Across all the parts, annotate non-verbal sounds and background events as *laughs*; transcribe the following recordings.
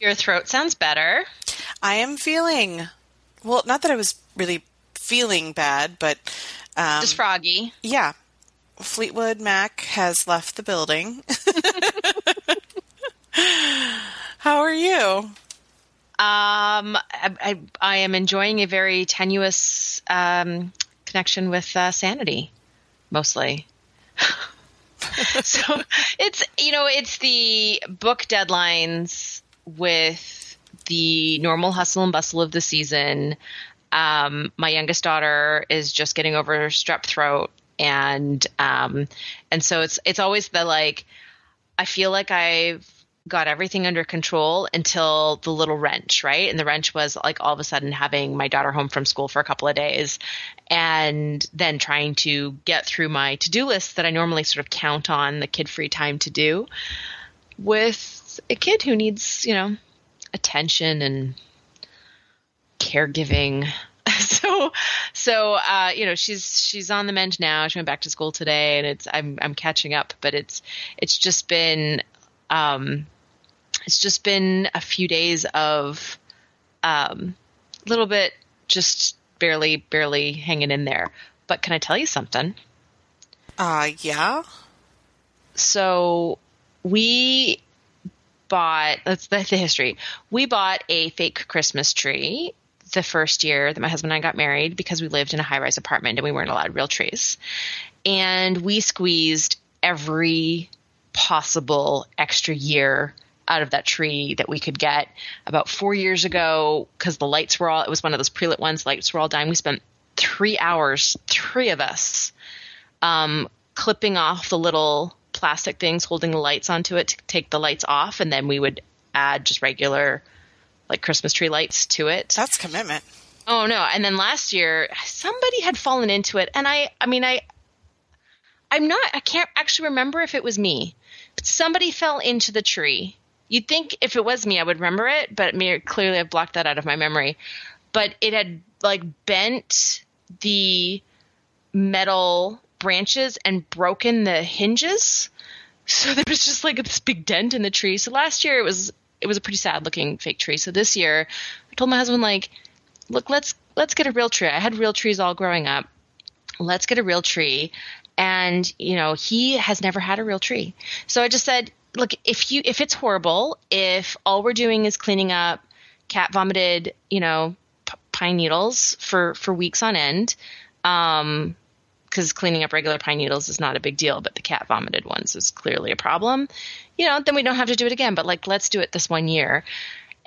Your throat sounds better. I am feeling well. Not that I was really feeling bad, but um, Just froggy. yeah. Fleetwood Mac has left the building. *laughs* How are you? Um, I, I, I am enjoying a very tenuous um, connection with uh, sanity, mostly. *laughs* so it's you know it's the book deadlines with the normal hustle and bustle of the season. Um, my youngest daughter is just getting over strep throat, and um, and so it's it's always the like I feel like I've got everything under control until the little wrench, right? And the wrench was like all of a sudden having my daughter home from school for a couple of days and then trying to get through my to do list that I normally sort of count on the kid free time to do with a kid who needs, you know, attention and caregiving. *laughs* So, so uh, you know, she's she's on the mend now. She went back to school today, and it's I'm I'm catching up. But it's it's just been um, it's just been a few days of um, a little bit just barely barely hanging in there. But can I tell you something? Uh, yeah. So we bought that's the, the history. We bought a fake Christmas tree the first year that my husband and I got married because we lived in a high rise apartment and we weren't allowed real trees. And we squeezed every possible extra year out of that tree that we could get about four years ago because the lights were all it was one of those pre-lit ones lights were all dying we spent three hours three of us um, clipping off the little plastic things holding the lights onto it to take the lights off and then we would add just regular like christmas tree lights to it That's commitment. Oh no! And then last year, somebody had fallen into it, and I, I mean, I, I'm not, I can't actually remember if it was me, but somebody fell into the tree. You'd think if it was me, I would remember it, but me, clearly I've blocked that out of my memory. But it had like bent the metal branches and broken the hinges. So *laughs* there was just like this big dent in the tree. So last year it was it was a pretty sad looking fake tree. So this year I told my husband like, look, let's let's get a real tree. I had real trees all growing up. Let's get a real tree. And you know, he has never had a real tree. So I just said, look, if you if it's horrible, if all we're doing is cleaning up cat vomited, you know, p- pine needles for for weeks on end, um, because cleaning up regular pine needles is not a big deal, but the cat vomited ones is clearly a problem. You know, then we don't have to do it again. But like, let's do it this one year.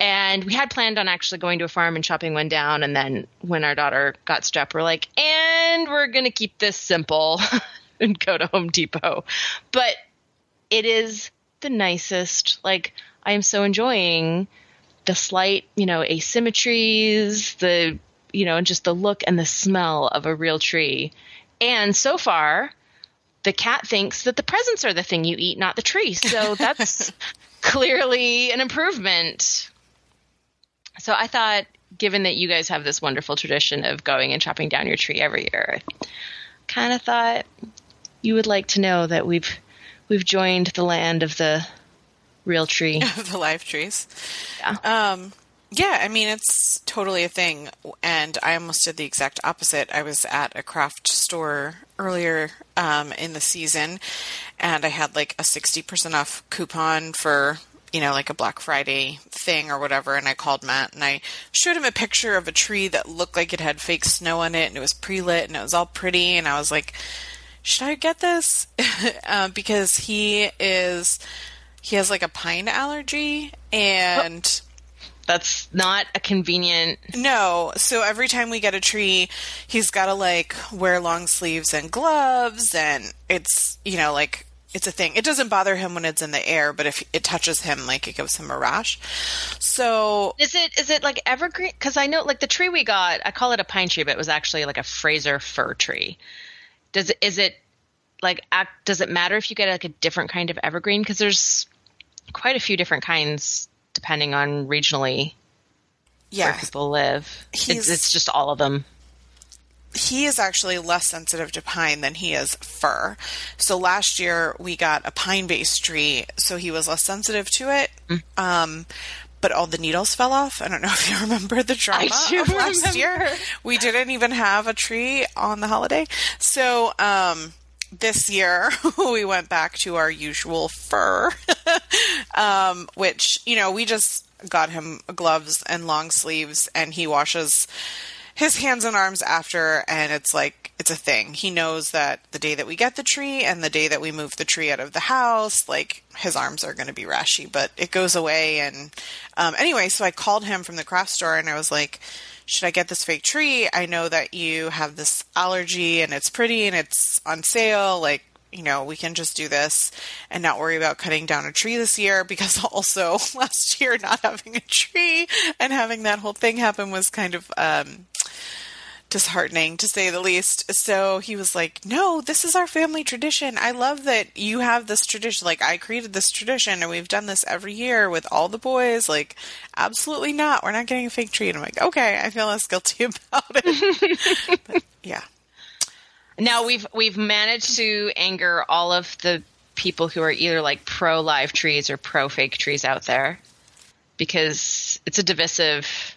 And we had planned on actually going to a farm and chopping one down. And then when our daughter got strep, we're like, and we're going to keep this simple *laughs* and go to Home Depot. But it is the nicest. Like, I am so enjoying the slight, you know, asymmetries, the, you know, just the look and the smell of a real tree. And so far, the cat thinks that the presents are the thing you eat, not the tree. So *laughs* that's clearly an improvement. So I thought, given that you guys have this wonderful tradition of going and chopping down your tree every year, I kind of thought you would like to know that we've we've joined the land of the real tree. *laughs* the live trees. Yeah. Um, yeah, I mean, it's totally a thing. And I almost did the exact opposite. I was at a craft store earlier um, in the season, and I had like a 60% off coupon for, you know, like a Black Friday thing or whatever. And I called Matt and I showed him a picture of a tree that looked like it had fake snow on it and it was pre lit and it was all pretty. And I was like, should I get this? *laughs* uh, because he is, he has like a pine allergy and. That's not a convenient. No. So every time we get a tree, he's got to like wear long sleeves and gloves, and it's you know like it's a thing. It doesn't bother him when it's in the air, but if it touches him, like it gives him a rash. So is it is it like evergreen? Because I know like the tree we got, I call it a pine tree, but it was actually like a Fraser fir tree. Does it is it like act, does it matter if you get like a different kind of evergreen? Because there's quite a few different kinds depending on regionally yeah. where people live. It's, it's just all of them he is actually less sensitive to pine than he is fir. So last year we got a pine based tree, so he was less sensitive to it. Mm. Um, but all the needles fell off. I don't know *laughs* if you remember the drama of last year. We didn't even have a tree on the holiday. So um, this year *laughs* we went back to our usual fir, *laughs* um, which, you know, we just got him gloves and long sleeves, and he washes his hands and arms after, and it's like it's a thing. He knows that the day that we get the tree and the day that we move the tree out of the house, like his arms are going to be rashy, but it goes away. And um, anyway, so I called him from the craft store and I was like, should I get this fake tree? I know that you have this allergy and it's pretty and it's on sale. Like, you know, we can just do this and not worry about cutting down a tree this year *laughs* because also *laughs* last year not having a tree and having that whole thing happen was kind of um, disheartening to say the least. So he was like, No, this is our family tradition. I love that you have this tradition. Like, I created this tradition and we've done this every year with all the boys. Like, absolutely not. We're not getting a fake tree. And I'm like, Okay, I feel less guilty *laughs* about it. but, yeah. Now we've we've managed to anger all of the people who are either like pro live trees or pro fake trees out there because it's a divisive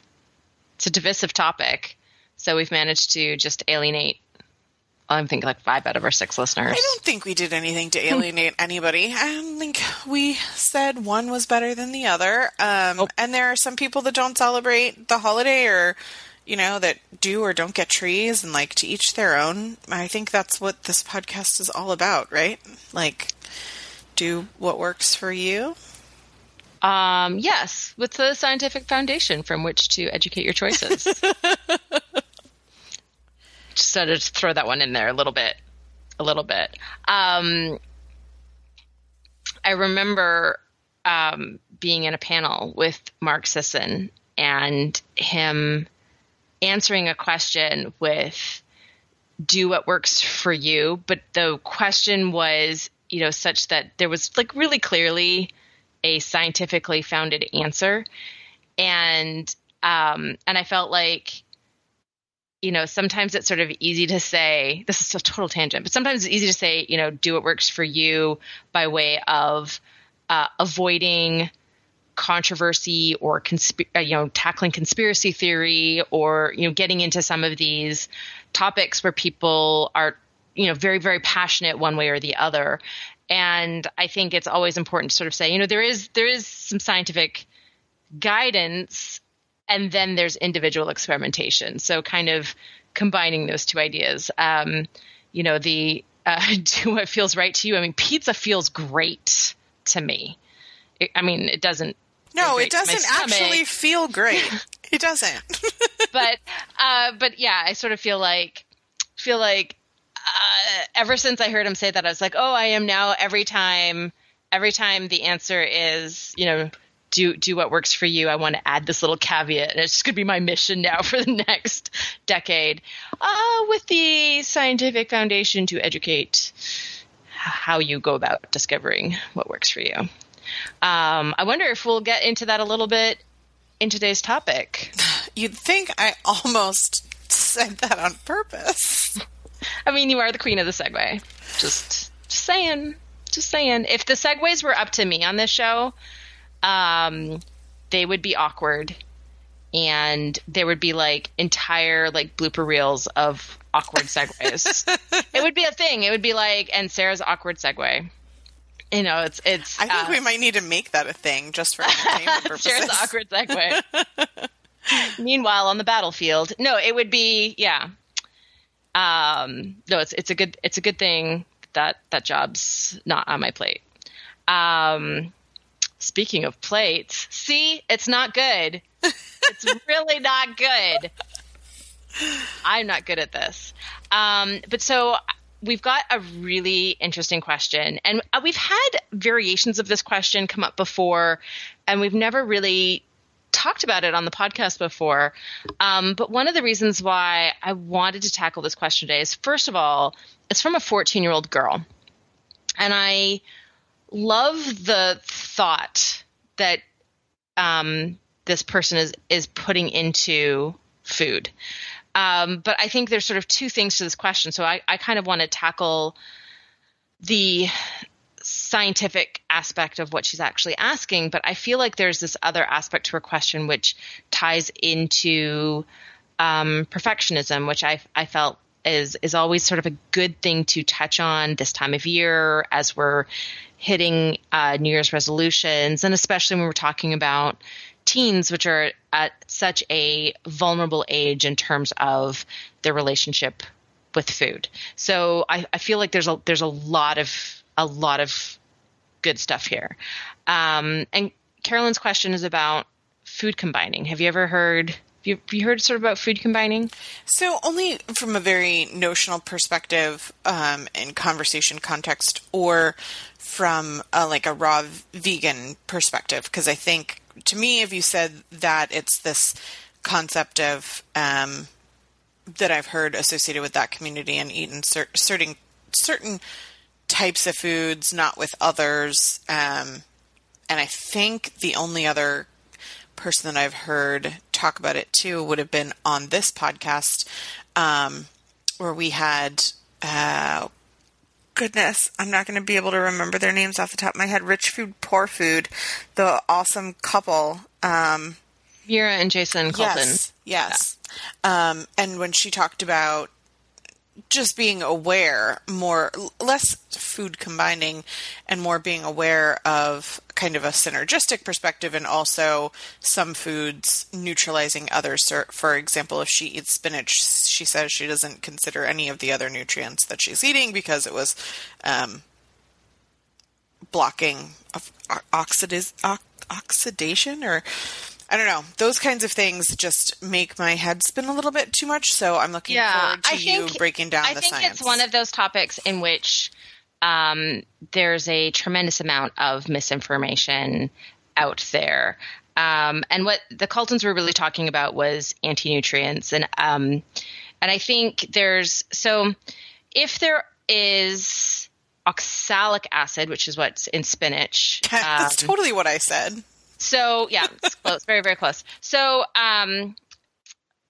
it's a divisive topic. So we've managed to just alienate I think like five out of our six listeners. I don't think we did anything to alienate anybody. I don't think we said one was better than the other. Um, nope. And there are some people that don't celebrate the holiday or you know, that do or don't get trees and like to each their own. I think that's what this podcast is all about, right? Like, do what works for you. Um, yes, with the scientific foundation from which to educate your choices. *laughs* Sort of throw that one in there a little bit, a little bit. Um, I remember um, being in a panel with Mark Sisson and him answering a question with do what works for you but the question was you know such that there was like really clearly a scientifically founded answer and um and i felt like you know sometimes it's sort of easy to say this is a total tangent but sometimes it's easy to say you know do what works for you by way of uh, avoiding controversy or consp- uh, you know tackling conspiracy theory or you know getting into some of these topics where people are you know very very passionate one way or the other. And i think it's always important to sort of say you know there is there is some scientific guidance and then there's individual experimentation so kind of combining those two ideas um, you know the uh, *laughs* do what feels right to you i mean pizza feels great to me I mean, it doesn't no, *laughs* it doesn't actually feel great. it doesn't. but uh, but yeah, I sort of feel like feel like uh, ever since I heard him say that, I was like, oh, I am now every time every time the answer is you know do do what works for you. I want to add this little caveat, and it's going to be my mission now *laughs* for the next decade, uh, with the scientific foundation to educate how you go about discovering what works for you. Um, I wonder if we'll get into that a little bit in today's topic. *sighs* You'd think I almost said that on purpose. *laughs* I mean, you are the queen of the segue. Just, just saying. Just saying. If the segues were up to me on this show, um, they would be awkward, and there would be like entire like blooper reels of awkward segues. *laughs* it would be a thing. It would be like, and Sarah's awkward segue you know, it's it's. I think uh, we might need to make that a thing just for entertainment *laughs* purposes. The awkward segue. *laughs* Meanwhile, on the battlefield, no, it would be yeah. Um, no, it's it's a good it's a good thing that that job's not on my plate. Um, speaking of plates, see, it's not good *laughs* it's really not good. I'm not good at this. Um, but so we've got a really interesting question, and uh, we've had variations of this question come up before, and we've never really talked about it on the podcast before. Um, but one of the reasons why I wanted to tackle this question today is first of all, it's from a 14 year old girl. And I love the thought that um, this person is, is putting into food. Um, but I think there's sort of two things to this question. So I, I kind of want to tackle the scientific aspect of what she's actually asking, but I feel like there's this other aspect to her question which ties into um, perfectionism, which I, I felt is is always sort of a good thing to touch on this time of year as we're hitting uh, New Year's resolutions, and especially when we're talking about teens, which are at such a vulnerable age in terms of their relationship with food. So I, I feel like there's a there's a lot of a lot of good stuff here. Um, and Carolyn's question is about food combining. Have you ever heard? You, you heard sort of about food combining? So only from a very notional perspective, um, in conversation context, or from a, like a raw vegan perspective, because I think to me, if you said that it's this concept of um, that I've heard associated with that community and eaten cer- certain certain types of foods, not with others. Um, and I think the only other person that I've heard talk about it too would have been on this podcast, um, where we had, uh, goodness, I'm not going to be able to remember their names off the top of my head. Rich Food, Poor Food, the awesome couple. Um, Vera and Jayson Calton. Yes, yes. Yeah. Um, and when she talked about just being aware more less food combining and more being aware of kind of a synergistic perspective and also some foods neutralizing others. For example if she eats spinach she says she doesn't consider any of the other nutrients that she's eating because it was um, blocking oxidiz- oxidation or I don't know. Those kinds of things just make my head spin a little bit too much. So I'm looking yeah, forward to think, you breaking down I the think science. it's one of those topics in which um, there's a tremendous amount of misinformation out there. Um, and what the Caltons were really talking about was anti nutrients, and um, and I think there's so if there is oxalic acid, which is what's in spinach. *laughs* That's um, totally what I said. So yeah, it's close, very very close. So um,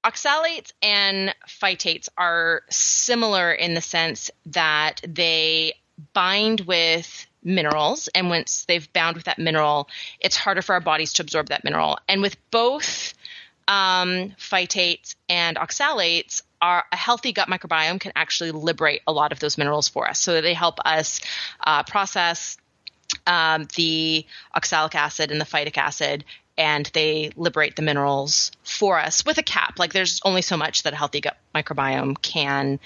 oxalates and phytates are similar in the sense that they bind with minerals, and once they've bound with that mineral, it's harder for our bodies to absorb that mineral. And with both um, phytates and oxalates, our, a healthy gut microbiome can actually liberate a lot of those minerals for us. So they help us uh, process um, the oxalic acid and the phytic acid and they liberate the minerals for us with a cap. Like there's only so much that a healthy gut microbiome can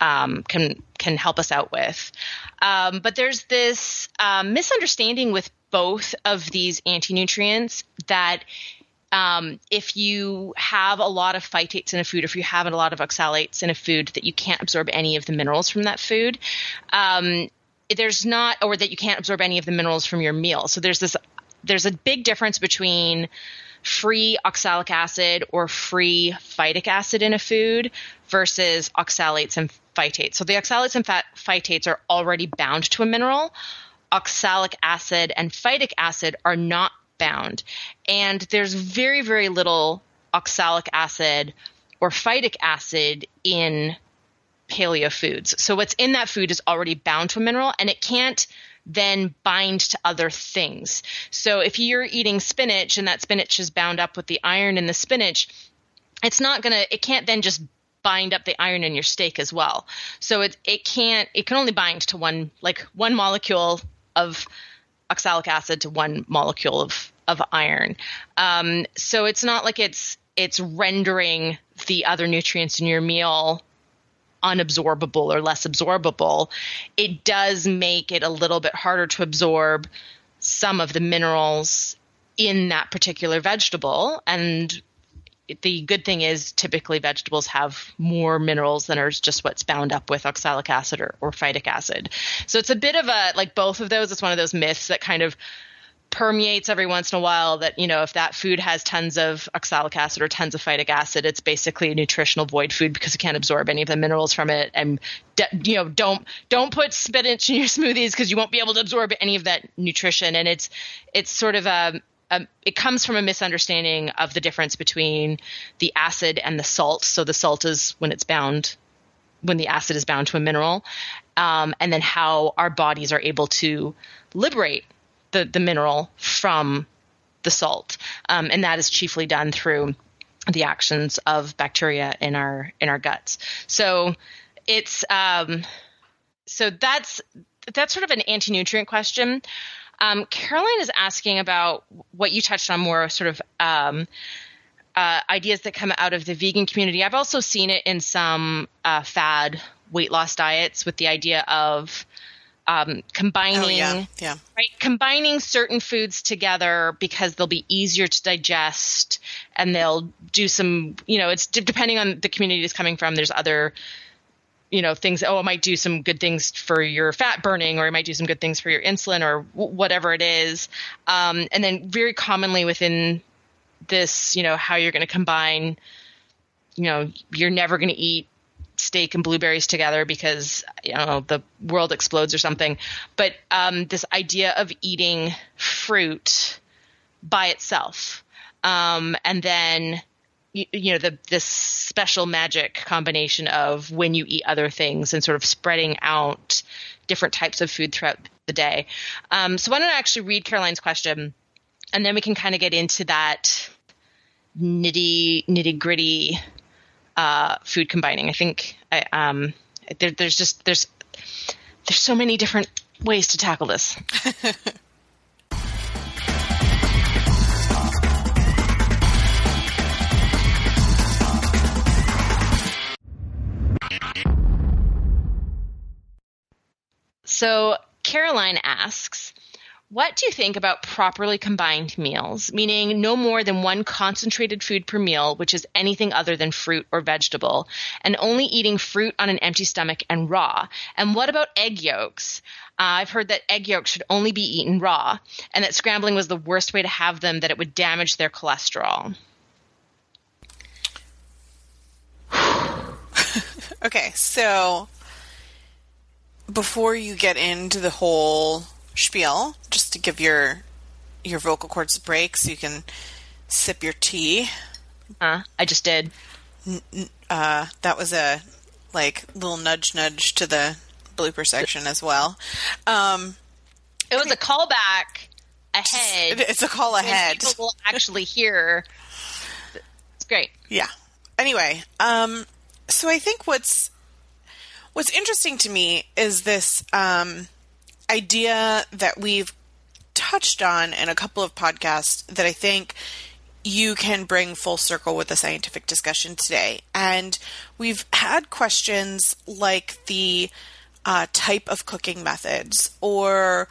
um, can can help us out with. Um, but there's this um, misunderstanding with both of these anti nutrients that um, if you have a lot of phytates in a food, if you have a lot of oxalates in a food, that you can't absorb any of the minerals from that food. There's not, or that you can't absorb any of the minerals from your meal. So there's this, there's a big difference between free oxalic acid or free phytic acid in a food versus oxalates and phytates. So the oxalates and fat phytates are already bound to a mineral. Oxalic acid and phytic acid are not bound. And there's very, very little oxalic acid or phytic acid in paleo foods. So what's in that food is already bound to a mineral and it can't then bind to other things. So if you're eating spinach and that spinach is bound up with the iron in the spinach, it's not going to it can't then just bind up the iron in your steak as well. So it it can't it can only bind to one like one molecule of oxalic acid to one molecule of of iron. Um, so it's not like it's it's rendering the other nutrients in your meal unabsorbable or less absorbable, it does make it a little bit harder to absorb some of the minerals in that particular vegetable. And the good thing is typically vegetables have more minerals than are just what's bound up with oxalic acid or, or phytic acid. So it's a bit of a like both of those. It's one of those myths that kind of permeates every once in a while that you know if that food has tons of oxalic acid or tons of phytic acid it's basically a nutritional void food because it can't absorb any of the minerals from it and you know don't don't put spinach in your *laughs* smoothies because you won't be able to absorb any of that nutrition and it's it's sort of a um, it comes from a misunderstanding of the difference between the acid and the salt. So the salt is when it's bound, when the acid is bound to a mineral, um, and then how our bodies are able to liberate the the mineral from the salt, um, and that is chiefly done through the actions of bacteria in our in our guts. So it's um, so that's that's sort of an anti nutrient question. Um, Caroline is asking about what you touched on more, sort of um, uh, ideas that come out of the vegan community. I've also seen it in some uh, fad weight loss diets with the idea of um, combining oh, yeah. Yeah. right combining certain foods together because they'll be easier to digest and they'll do some you know it's depending on the community it's coming from there's other you know things oh it might do some good things for your fat burning or it might do some good things for your insulin or w- whatever it is um, and then very commonly within this you know how you're going to combine you know you're never going to eat steak and blueberries together because you know the world explodes or something but um, this idea of eating fruit by itself um, and then you, you know the this special magic combination of when you eat other things and sort of spreading out different types of food throughout the day. Um, so why don't I actually read Caroline's question, and then we can kind of get into that nitty nitty gritty uh, food combining. I think I, um, there, there's just there's there's so many different ways to tackle this. *laughs* So Caroline asks, what do you think about properly combined meals, meaning no more than one concentrated food per meal, which is anything other than fruit or vegetable, and only eating fruit on an empty stomach and raw? And what about egg yolks? Uh, I've heard that egg yolks should only be eaten raw, and that scrambling was the worst way to have them, that it would damage their cholesterol. *sighs* okay, so before you get into the whole spiel, just to give your your vocal cords a break so you can sip your tea. Uh, I just did. Uh, that was a like little nudge nudge to the blooper section as well. Um, it was a callback ahead. It's a call ahead. People will actually hear. It's great. Yeah. Anyway, um, so I think what's What's interesting to me is this um, idea that we've touched on in a couple of podcasts that I think you can bring full circle with the scientific discussion today. And we've had questions like the uh, type of cooking methods or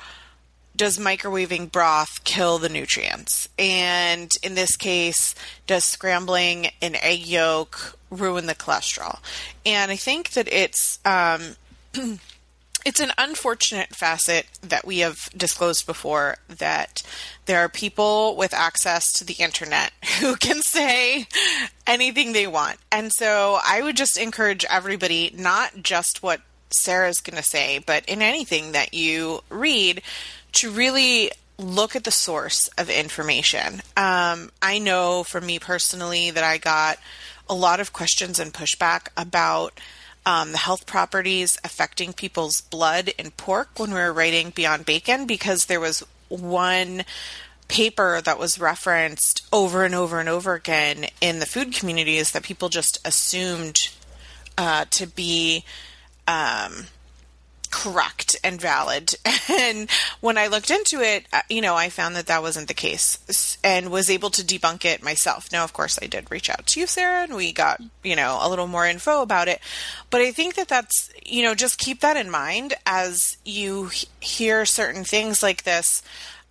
does microwaving broth kill the nutrients? And in this case, does scrambling an egg yolk ruin the cholesterol? And I think that it's um, *clears throat* it's an unfortunate facet that we have disclosed before that there are people with access to the internet *laughs* who can say anything they want. And so I would just encourage everybody, not just what Sarah's going to say, but in anything that you read, to really look at the source of information. Um, I know for me personally that I got a lot of questions and pushback about um, the health properties affecting people's blood in pork when we were writing Beyond Bacon because there was one paper that was referenced over and over and over again in the food communities that people just assumed uh, to be um, correct and valid. *laughs* And when I looked into it, uh, you know, I found that that wasn't the case and was able to debunk it myself. Now, of course, I did reach out to you, Sarah, and we got, you know, a little more info about it. But I think that that's, you know, just keep that in mind as you hear certain things like this.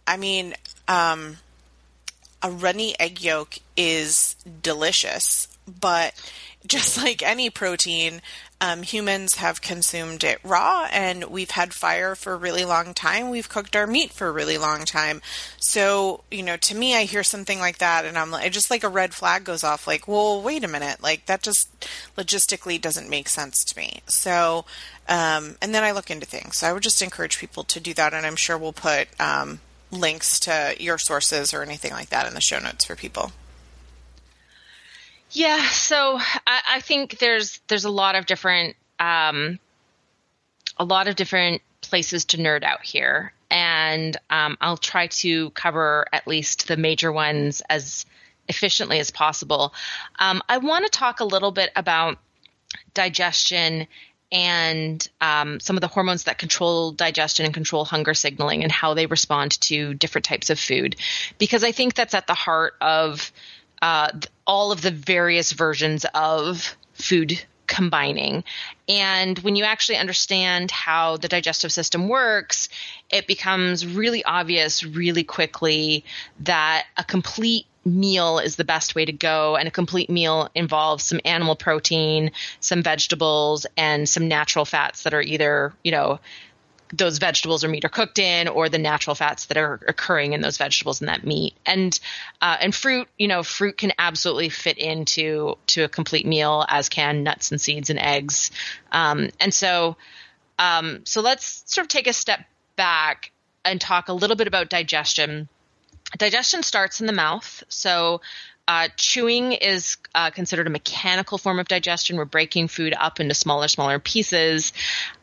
I mean, um, a runny egg yolk is delicious, but *laughs* just like any protein, um, humans have consumed it raw and we've had fire for a really long time. We've cooked our meat for a really long time. So, you know, to me, I hear something like that and I'm like, just like a red flag goes off like, well, wait a minute. Like that just logistically doesn't make sense to me. So, um, and then I look into things. So I would just encourage people to do that. And I'm sure we'll put, um, links to your sources or anything like that in the show notes for people. Yeah, so I, I think there's there's a lot of different um, a lot of different places to nerd out here, and um, I'll try to cover at least the major ones as efficiently as possible. Um, I want to talk a little bit about digestion and um, some of the hormones that control digestion and control hunger signaling and how they respond to different types of food, because I think that's at the heart of uh, all of the various versions of food combining. And when you actually understand how the digestive system works, it becomes really obvious really quickly that a complete meal is the best way to go. And a complete meal involves some animal protein, some vegetables, and some natural fats that are either, you know, those vegetables or meat are cooked in, or the natural fats that are occurring in those vegetables and that meat. And uh, and fruit, you know, fruit can absolutely fit into to a complete meal, as can nuts and seeds and eggs. Um, and so, um, so let's sort of take a step back and talk a little bit about digestion. Digestion starts in the mouth. So uh, chewing is uh, considered a mechanical form of digestion. We're breaking food up into smaller, smaller pieces.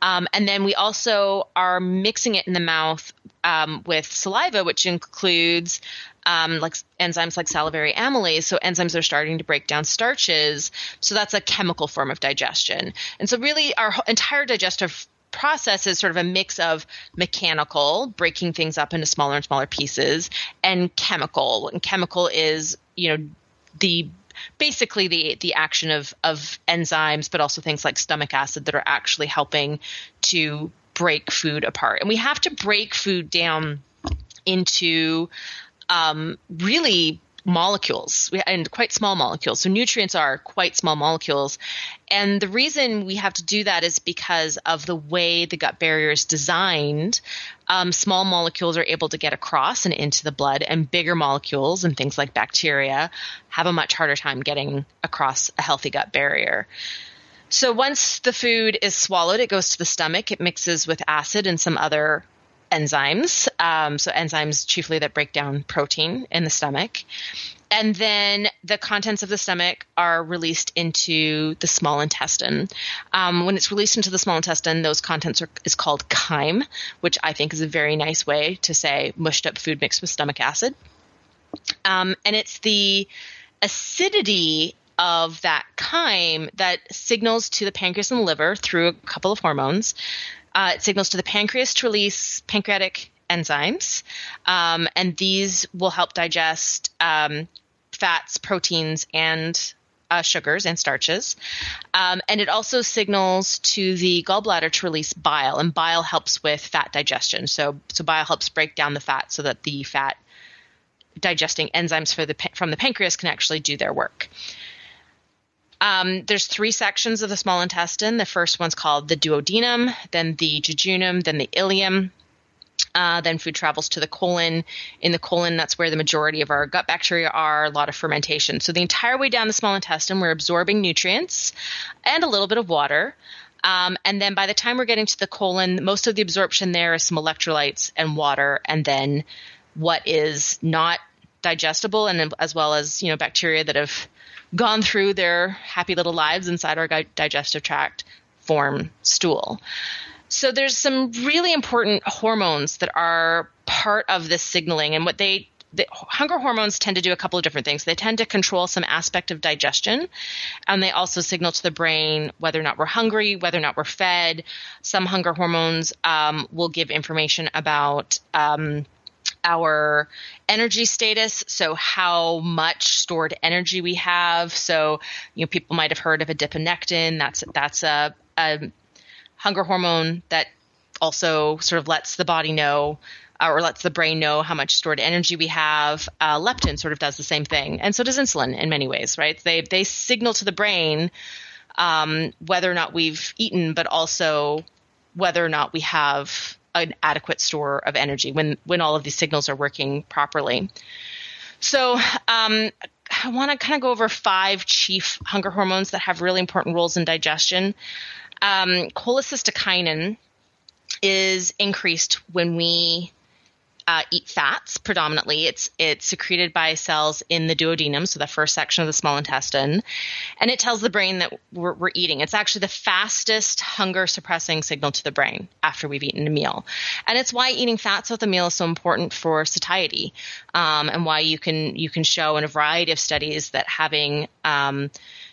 Um, and then we also are mixing it in the mouth um, with saliva, which includes um, like enzymes like salivary amylase. So enzymes are starting to break down starches. So that's a chemical form of digestion. And so really our entire digestive process is sort of a mix of mechanical, breaking things up into smaller and smaller pieces, and chemical. And chemical is, you know, the basically the the action of of enzymes, but also things like stomach acid that are actually helping to break food apart. And we have to break food down into um, really molecules and quite small molecules. So nutrients are quite small molecules. And the reason we have to do that is because of the way the gut barrier is designed. Um, small molecules are able to get across and into the blood, and bigger molecules and things like bacteria have a much harder time getting across a healthy gut barrier. So once the food is swallowed, it goes to the stomach. It mixes with acid and some other enzymes. Um, so enzymes chiefly that break down protein in the stomach. And then the contents of the stomach are released into the small intestine. Um, when it's released into the small intestine, those contents are, is called chyme, which I think is a very nice way to say mushed up food mixed with stomach acid. Um, and it's the acidity of that chyme that signals to the pancreas and the liver through a couple of hormones uh, it signals to the pancreas to release pancreatic enzymes, um, and these will help digest um, fats, proteins, and uh, sugars and starches. Um, and it also signals to the gallbladder to release bile, and bile helps with fat digestion. So, so bile helps break down the fat so that the fat digesting enzymes the, from the pancreas can actually do their work. Um, there's three sections of the small intestine. The first one's called the duodenum, then the jejunum, then the ileum. Uh, then food travels to the colon. In the colon, that's where the majority of our gut bacteria are, a lot of fermentation. So the entire way down the small intestine, we're absorbing nutrients and a little bit of water. Um, and then by the time we're getting to the colon, most of the absorption there is some electrolytes and water, and then what is not digestible, and as well as you know bacteria that have gone through their happy little lives inside our digestive tract form stool. So there's some really important hormones that are part of this signaling and what they the hunger hormones tend to do a couple of different things. They tend to control some aspect of digestion, and they also signal to the brain whether or not we're hungry, whether or not we're fed. Some hunger hormones um, will give information about um, our energy status, so how much stored energy we have. So, you know, people might have heard of adiponectin. That's that's a, a hunger hormone that also sort of lets the body know uh, or lets the brain know how much stored energy we have. Uh, leptin sort of does the same thing, and so does insulin in many ways, right? They they signal to the brain um, whether or not we've eaten, but also whether or not we have an adequate store of energy when when all of these signals are working properly. So um, I want to kind of go over five chief hunger hormones that have really important roles in digestion. Um, cholecystokinin is increased when we uh, eat fats predominantly. It's it's secreted by cells in the duodenum, so the first section of the small intestine, and it tells the brain that we're, we're eating. It's actually the fastest hunger suppressing signal to the brain after we've eaten a meal, and it's why eating fats with a meal is so important for satiety, um, and why you can you can show in a variety of studies that having um,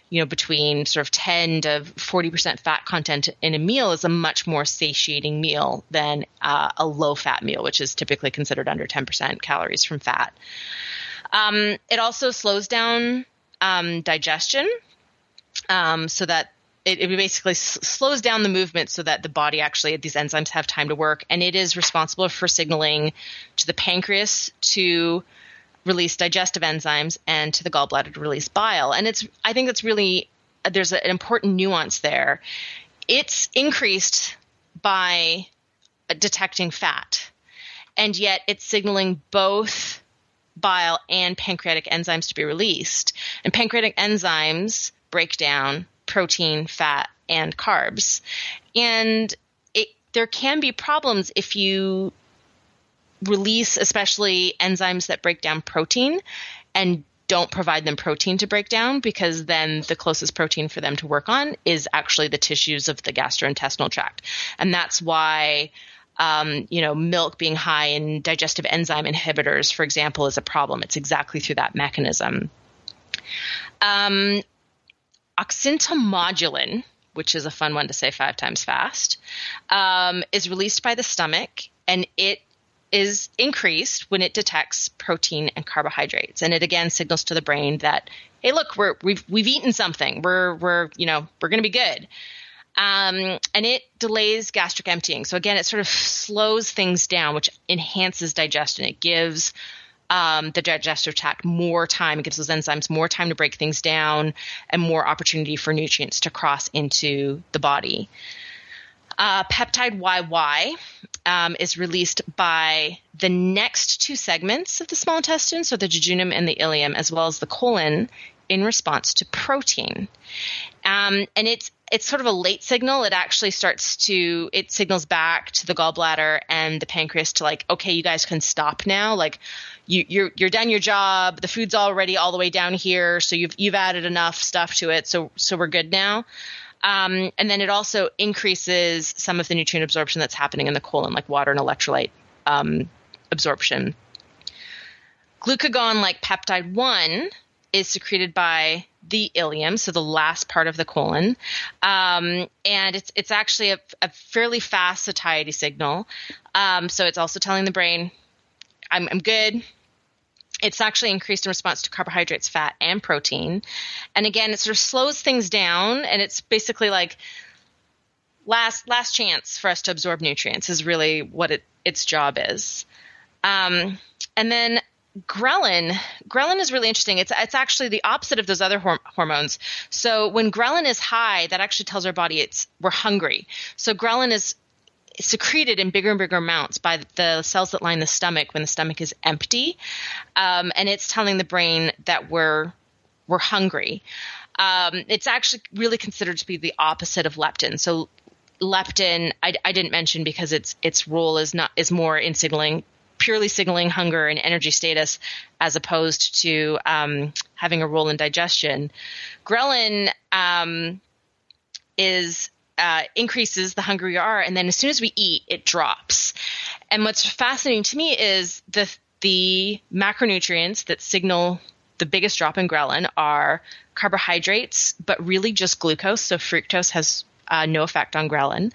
you know, between sort of 10 to 40% fat content in a meal is a much more satiating meal than uh, a low fat meal, which is typically considered under 10% calories from fat. Um, it also slows down um, digestion um, so that it, it basically s- slows down the movement so that the body actually, these enzymes have time to work. And it is responsible for signaling to the pancreas to release digestive enzymes and to the gallbladder to release bile. And it's I think that's really there's an important nuance there. It's increased by detecting fat, and yet it's signaling both bile and pancreatic enzymes to be released. And pancreatic enzymes break down protein, fat, and carbs. And it, there can be problems if you release especially enzymes that break down protein and don't provide them protein to break down because then the closest protein for them to work on is actually the tissues of the gastrointestinal tract. And that's why um, you know, milk being high in digestive enzyme inhibitors, for example, is a problem. It's exactly through that mechanism. Um, oxyntomodulin, which is a fun one to say five times fast, um, is released by the stomach, and it is increased when it detects protein and carbohydrates, and it again signals to the brain that, hey, look, we're we've we've eaten something. We're we're you know we're going to be good. Um, and it delays gastric emptying. So again, it sort of slows things down, which enhances digestion. It gives um, the digestive tract more time. It gives those enzymes more time to break things down and more opportunity for nutrients to cross into the body. Uh, peptide YY um, is released by the next two segments of the small intestine, so the jejunum and the ileum, as well as the colon, in response to protein. Um, and it's it's sort of a late signal. It actually starts to it signals back to the gallbladder and the pancreas to like, okay, you guys can stop now. Like you, you're you're done your job. The food's already all the way down here, so you've you've added enough stuff to it, so so we're good now. Um, and then it also increases some of the nutrient absorption that's happening in the colon, like water and electrolyte um, absorption. Glucagon-like peptide 1, is secreted by the ileum, so the last part of the colon, um, and it's it's actually a, a, fairly fast satiety signal. Um, so it's also telling the brain, "I'm, I'm good it's actually increased in response to carbohydrates, fat, and protein. And again, it sort of slows things down, and it's basically like last last chance for us to absorb nutrients is really what it, its job is. Um, and then ghrelin ghrelin is really interesting it's it's actually the opposite of those other horm- hormones so when ghrelin is high that actually tells our body it's we're hungry so ghrelin is secreted in bigger and bigger amounts by the cells that line the stomach when the stomach is empty, um, and it's telling the brain that we're we're hungry. Um, it's actually really considered to be the opposite of leptin. So leptin, I, I didn't mention because its its role is not is more in signaling purely signaling hunger and energy status as opposed to um, having a role in digestion. Ghrelin um, is uh, increases the hungrier we are, and then as soon as we eat, it drops. And what's fascinating to me is the the macronutrients that signal the biggest drop in ghrelin are carbohydrates, but really just glucose. So fructose has uh, no effect on ghrelin,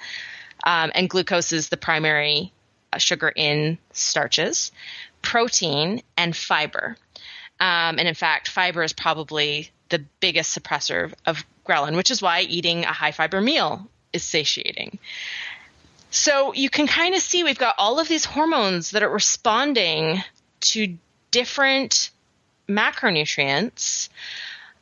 um, and glucose is the primary uh, sugar in starches, protein, and fiber. Um, and in fact, fiber is probably the biggest suppressor of ghrelin, which is why eating a high fiber meal is satiating. So you can kind of see we've got all of these hormones that are responding to different macronutrients.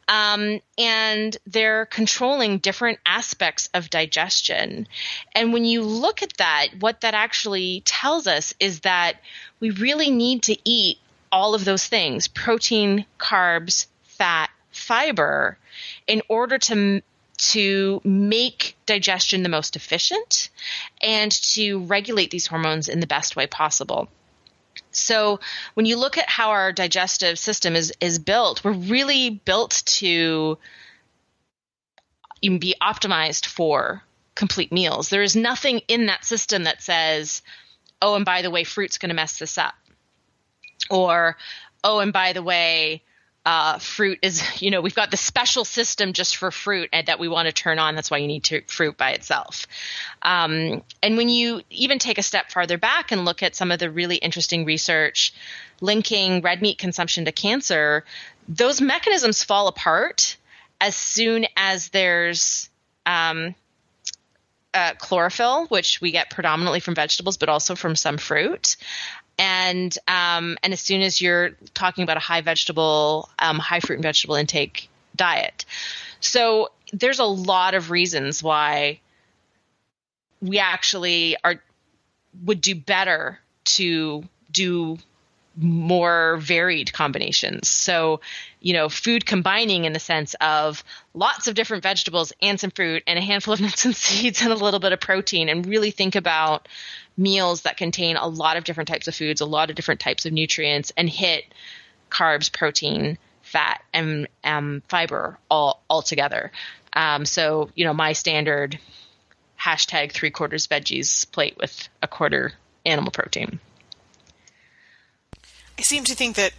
Um, and they're controlling different aspects of digestion. And when you look at that, what that actually tells us is that we really need to eat all of those things protein, carbs, fat, fiber in order to to make digestion the most efficient and to regulate these hormones in the best way possible. So when you look at how our digestive system is is built, we're really built to be optimized for complete meals. There is nothing in that system that says, "Oh, and by the way, fruit's going to mess this up," or "Oh, and by the way, uh, fruit is, *laughs* you know, we've got the special system just for fruit that we want to turn on. That's why you need to, fruit by itself. Um, and when you even take a step farther back and look at some of the really interesting research linking red meat consumption to cancer, those mechanisms fall apart as soon as there's um, uh, chlorophyll, which we get predominantly from vegetables, but also from some fruit and um, and as soon as you're talking about a high vegetable, um, high fruit and vegetable intake diet, so there's a lot of reasons why we actually are would do better to do more varied combinations. So, you know, food combining in the sense of lots of different vegetables and some fruit and a handful of *laughs* nuts and seeds and a little bit of protein and really think about meals that contain a lot of different types of foods, a lot of different types of nutrients, and hit carbs, protein, fat, and um, fiber all all together. Um, so you know, my standard hashtag three quarters veggies plate with a quarter animal protein. I seem to think that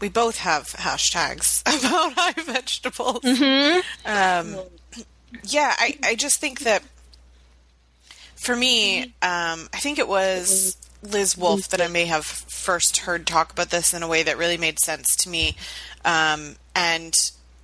we both have hashtags *laughs* about high vegetables. Mm-hmm. Um, yeah, I, I just think that for me, um, I think it was Liz Wolfe that I may have first heard talk about this in a way that really made sense to me. Um, and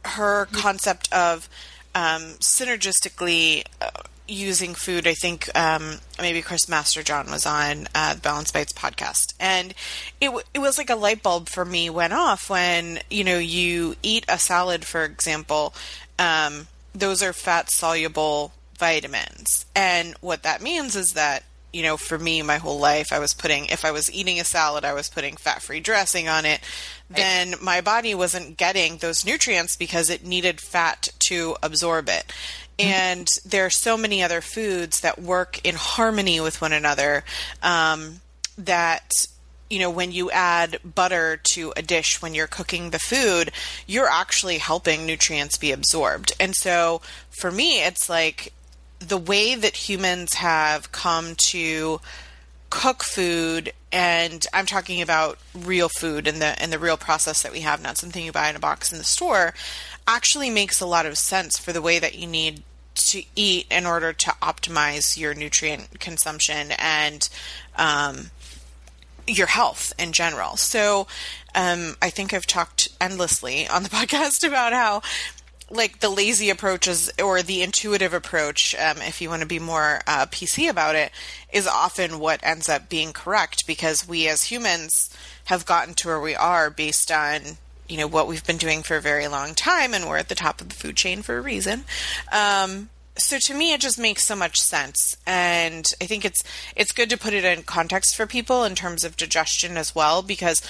her concept of um, synergistically uh, using food, I think um, maybe Chris Masterjohn was on uh, the Balanced Bites podcast, and it w- it was like a light bulb for me went off when you know you eat a salad, for example. Um, those are fat soluble vitamins. And what that means is that, you know, for me, my whole life, I was putting, if I was eating a salad, I was putting fat free dressing on it. Then my body wasn't getting those nutrients because it needed fat to absorb it. And there are so many other foods that work in harmony with one another um, that you know, when you add butter to a dish when you're cooking the food, you're actually helping nutrients be absorbed. And so for me, it's like the way that humans have come to cook food and I'm talking about real food and the and the real process that we have, not something you buy in a box in the store, actually makes a lot of sense for the way that you need to eat in order to optimize your nutrient consumption and um, your health in general. So um, I think I've talked endlessly on the *laughs* podcast about how like the lazy approach is, or the intuitive approach, um, if you want to be more uh, PC about it, is often what ends up being correct because we as humans have gotten to where we are based on you know what we've been doing for a very long time, and we're at the top of the food chain for a reason. Um, so to me, it just makes so much sense, and I think it's it's good to put it in context for people in terms of digestion as well because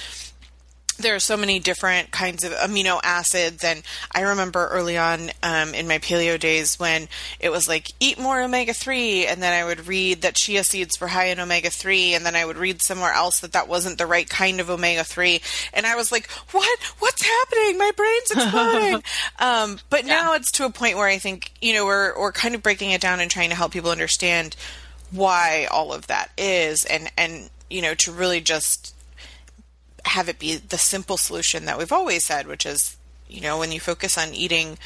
there are so many different kinds of amino acids and i remember early on um, in my paleo days when it was like eat more omega-3 and then i would read that chia seeds were high in omega-3 and then i would read somewhere else that that wasn't the right kind of omega-3 and i was like what? What's happening? My brain's exploding. *laughs* Um, but yeah. now it's to a point where i think you know we're, we're kind of breaking it down and trying to help people understand why all of that is and and you know to really just have it be the simple solution that we've always said, which is, you know, when you focus on eating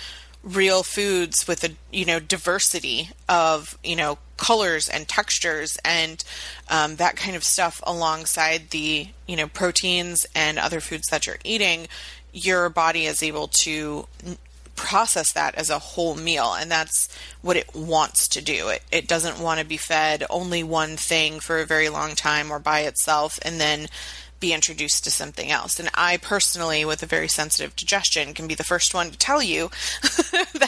real foods with a you know diversity of you know colors and textures and um, that kind of stuff alongside the you know proteins and other foods that you're eating your body is able to process that as a whole meal. And that's what it wants to do. It it doesn't want to be fed only one thing for a very long time or by itself and then be introduced to something else and i personally with a very sensitive digestion can be the first one to tell you *laughs*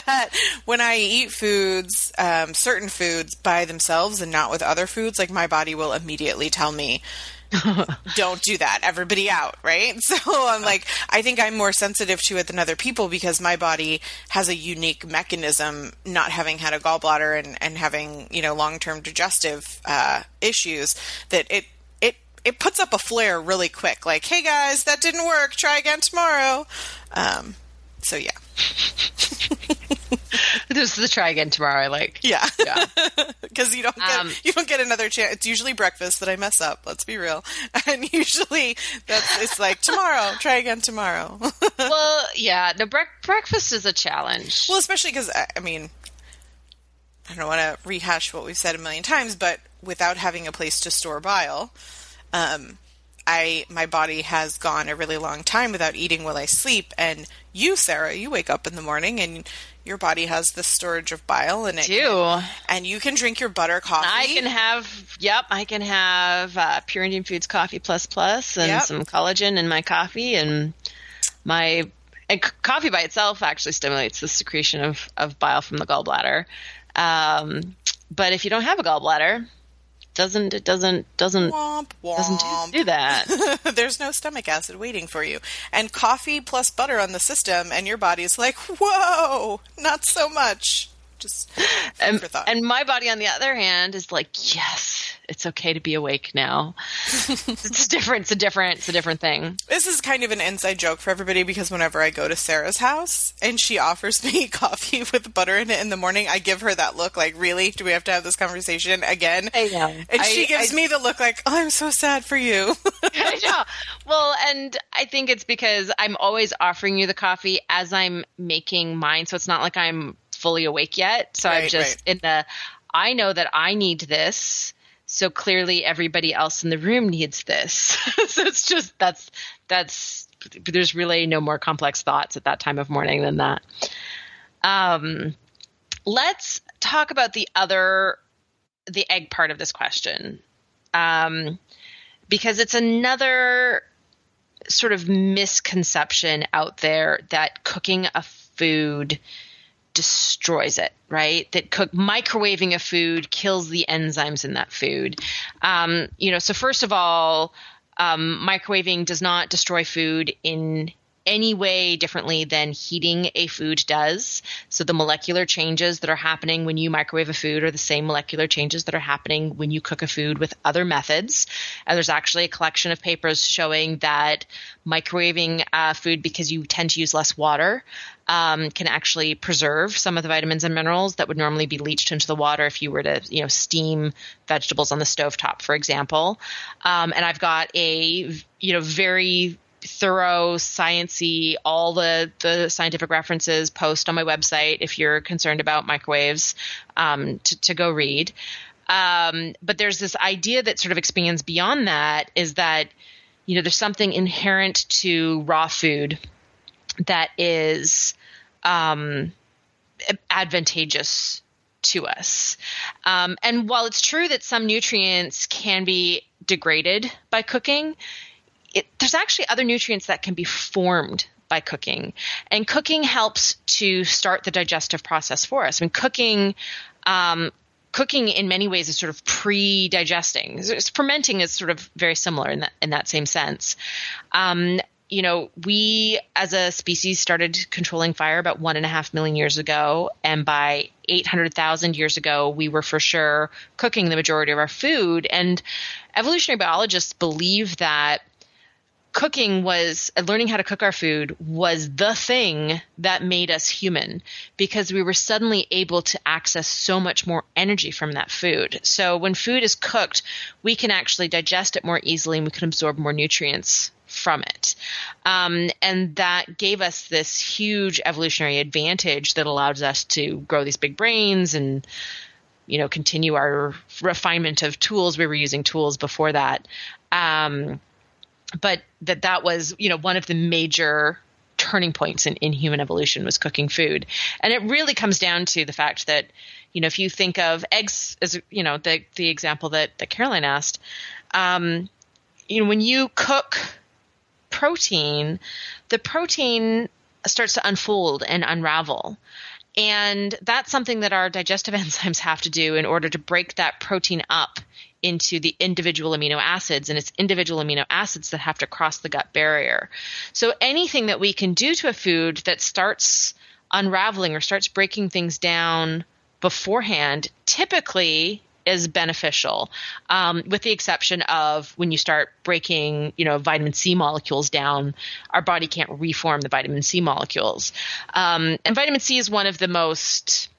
that when i eat foods um, certain foods by themselves and not with other foods like my body will immediately tell me *laughs* don't do that. Everybody out, right? *laughs* So I'm like, I think I'm more sensitive to it than other people because my body has a unique mechanism, not having had a gallbladder and, and having, you know, long term digestive uh, issues, that it, it, puts up a flare really quick. Like, hey guys, that didn't work. Try again tomorrow. Um, so yeah. *laughs* this is the try again tomorrow. I like. Yeah, yeah. *laughs* Because you don't get um, you don't get another chance. It's usually breakfast that I mess up. Let's be real. *laughs* And usually that's it's like tomorrow. Try again tomorrow. well, yeah. The bre- breakfast is a challenge. Well, especially because I mean, I don't want to rehash what we've said a million times, but without having a place to store bile, um, I my body has gone a really long time without eating while I sleep. And you, Sarah, you wake up in the morning and your body has the storage of bile in it. Do and you can drink your butter coffee. I can have yep, I can have uh, Pure Indian Foods Coffee Plus Plus and yep. some collagen in my coffee and my and coffee by itself actually stimulates the secretion of of bile from the gallbladder. Um, but if you don't have a gallbladder, doesn't it doesn't doesn't womp, womp. doesn't do, do that. *laughs* There's no stomach acid waiting for you, and coffee plus butter on the system, and your body's like, whoa, not so much. Just and, and my body, on the other hand, is like, yes, it's okay to be awake now. *laughs* it's different. It's a different. It's a different thing. This is kind of an inside joke for everybody because whenever I go to Sarah's house and she offers *laughs* me coffee with butter in it in the morning, I give her that look like, "Really? Do we have to have this conversation again?" I know. And I, she gives I, me the look like, oh, "I'm so sad for you." *laughs* I know. Well, and I think it's because I'm always offering you the coffee as I'm making mine, so it's not like I'm fully awake yet. So right, I'm just right. in the. I know that I need this so clearly everybody else in the room needs this. *laughs* so it's just that's that's there's really no more complex thoughts at that time of morning than that. Um, let's talk about the other the egg part of this question. Um, because it's another sort of misconception out there that cooking a food destroys it, right? That cook microwaving a food kills the enzymes in that food. Um, you know, so first of all, um, microwaving does not destroy food in any way differently than heating a food does. So the molecular changes that are happening when you microwave a food are the same molecular changes that are happening when you cook a food with other methods. And there's actually a collection of papers showing that microwaving uh, food because you tend to use less water um, can actually preserve some of the vitamins and minerals that would normally be leached into the water if you were to, you know, steam vegetables on the stovetop, for example. Um, and I've got a, you know, very thorough, sciency, all the the scientific references post on my website if you're concerned about microwaves um, to, to go read. Um, but there's this idea that sort of expands beyond that is that you know there's something inherent to raw food that is um, advantageous to us. Um, and while it's true that some nutrients can be degraded by cooking, it, there's actually other nutrients that can be formed by cooking. And cooking helps to start the digestive process for us. I mean, cooking. Um, cooking in many ways is sort of pre-digesting. Fermenting is sort of very similar in that in that same sense. Um, you know, we as a species started controlling fire about one and a half million years ago, and by 800,000 years ago, we were for sure cooking the majority of our food. And evolutionary biologists believe that cooking was learning how to cook our food was the thing that made us human because we were suddenly able to access so much more energy from that food. So when food is cooked, we can actually digest it more easily and we can absorb more nutrients from it. Um, and that gave us this huge evolutionary advantage that allows us to grow these big brains and you know continue our refinement of tools we were using tools before that um, but that that was you know one of the major turning points in, in human evolution was cooking food. And it really comes down to the fact that, you know, if you think of eggs as, you know, the, the example that, that Caroline asked, um, you know, when you cook protein, the protein starts to unfold and unravel. And that's something that our digestive *laughs* enzymes have to do in order to break that protein up into the individual amino acids, and it's individual amino acids that have to cross the gut barrier. So anything that we can do to a food that starts unraveling or starts breaking things down beforehand typically is beneficial, um, with the exception of when you start breaking, you know, vitamin C molecules down, our body can't reform the vitamin C molecules. Um, and vitamin C is one of the most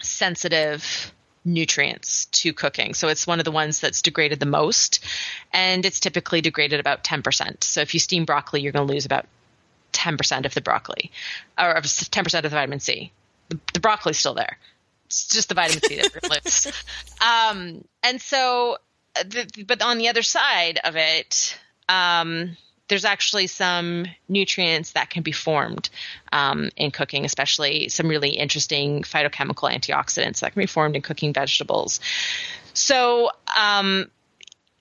sensitive nutrients to cooking. So it's one of the ones that's degraded the most, and it's typically degraded about 10%. So if you steam broccoli, you're going to lose about 10% of the broccoli, or 10% of the vitamin C. The, the broccoli's still there it's just the vitamin C that lives. *laughs* um, and so, uh, the, but on the other side of it, um, there's actually some nutrients that can be formed um, in cooking, especially some really interesting phytochemical antioxidants that can be formed in cooking vegetables. So, um,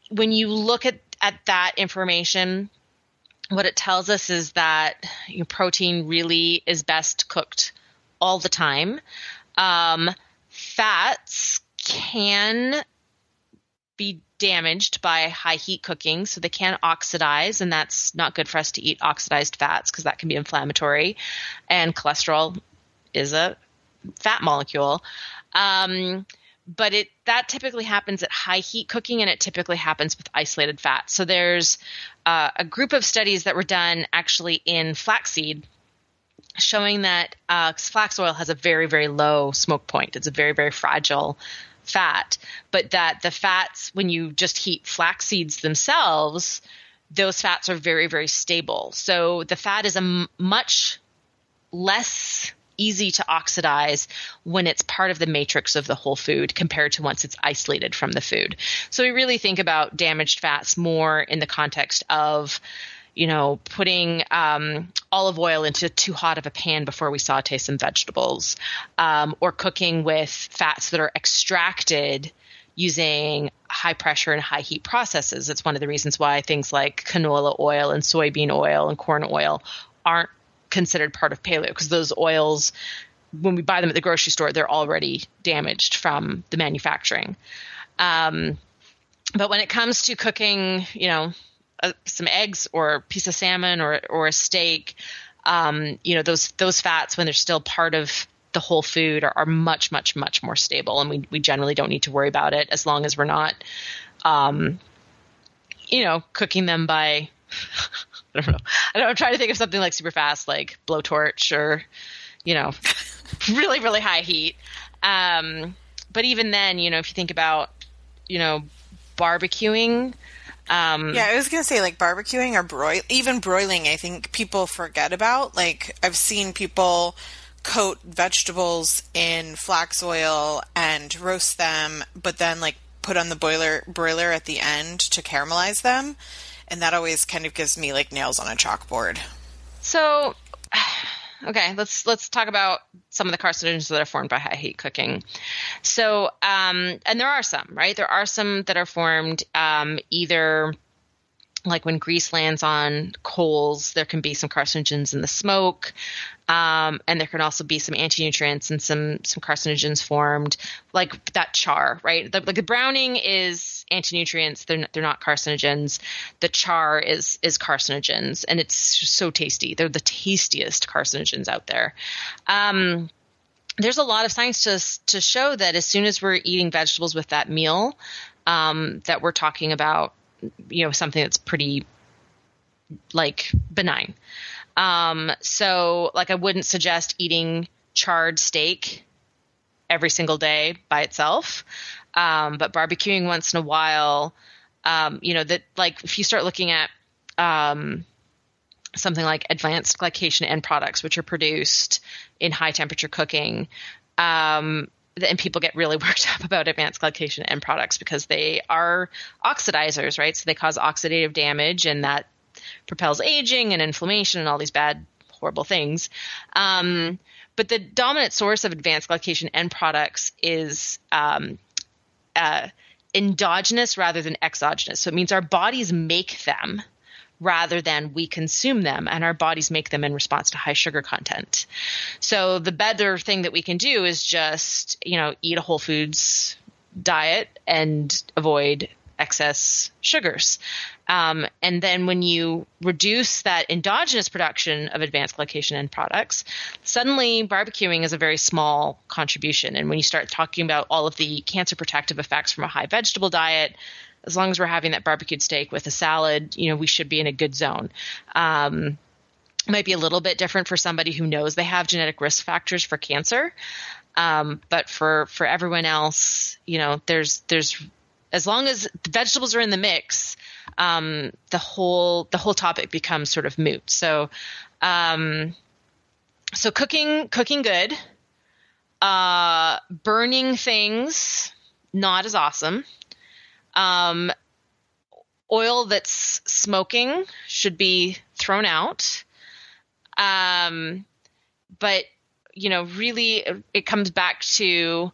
when you look at, at that information, what it tells us is that protein really is best cooked all the time. Um, fats can be damaged by high heat cooking, so they can oxidize, and that's not good for us to eat oxidized fats because that can be inflammatory. And cholesterol is a fat molecule. Um, but it that typically happens at high heat cooking, and it typically happens with isolated fat. So there's uh, a group of studies that were done actually in flaxseed showing that uh, flax oil has a very, very low smoke point. It's a very, very fragile fat, but that the fats, when you just heat flax seeds themselves, those fats are very, very stable. So the fat is a m- much less easy to oxidize when it's part of the matrix of the whole food compared to once it's isolated from the food. So we really think about damaged fats more in the context of you know, putting um, olive oil into too hot of a pan before we saute some vegetables, um, or cooking with fats that are extracted using high pressure and high heat processes. It's one of the reasons why things like canola oil and soybean oil and corn oil aren't considered part of paleo because those oils when we buy them at the grocery store they're already damaged from the manufacturing um, but when it comes to cooking you know uh, some eggs or a piece of salmon or or a steak, um, you know those those fats when they're still part of the whole food are, are, much much much more stable, and we we generally don't need to worry about it as long as we're not, um, you know, cooking them by. *laughs* I don't know. I don't, I'm trying to think of something like super fast, like blowtorch or, you know, *laughs* really really high heat. Um, but even then, you know, if you think about, you know, barbecuing, um, yeah, I was gonna say like barbecuing or broil, even broiling. I think people forget about. Like I've seen people coat vegetables in flax oil and roast them, but then like put on the boiler broiler at the end to caramelize them, and that always kind of gives me like nails on a chalkboard. So okay, let's let's talk about some of the carcinogens that are formed by high heat cooking. So, um, and there are some, right? There are some that are formed um, either like when grease lands on coals, there can be some carcinogens in the smoke, um, and there can also be some anti-nutrients and some some carcinogens formed, like that char, right? The, like the browning is anti-nutrients; they're they're not carcinogens. The char is is carcinogens, and it's so tasty. They're the tastiest carcinogens out there. Um, there's a lot of science to to show that as soon as we're eating vegetables with that meal, um, that we're talking about you know something that's pretty like benign. Um, so like I wouldn't suggest eating charred steak every single day by itself. Um, but barbecuing once in a while, um, you know, that like if you start looking at um, something like advanced glycation end products, which are produced in high temperature cooking, um, and people get really *laughs* worked up about advanced glycation end products because they are oxidizers, right? So they cause oxidative damage, and that propels aging and inflammation and all these bad, horrible things. Um, but the dominant source of advanced glycation end products is um, uh, endogenous rather than exogenous. So it means our bodies make them rather than we consume them and our bodies make them in response to high sugar content. So the better thing that we can do is just, you know, eat a whole foods diet and avoid excess sugars. Um, and then when you reduce that endogenous production of advanced glycation end products, suddenly barbecuing is a very small contribution. And when you start talking about all of the cancer protective effects from a high vegetable diet, as long as we're having that barbecued steak with a salad, you know, we should be in a good zone. Um, might be a little bit different for somebody who knows they have genetic risk factors for cancer. Um, but for for everyone else, you know, there's there's as long as the vegetables are in the mix, um, the whole the whole topic becomes sort of moot. So, um, so cooking cooking good, uh, burning things not as awesome. Um, oil that's smoking should be thrown out. Um, but you know, really, it comes back to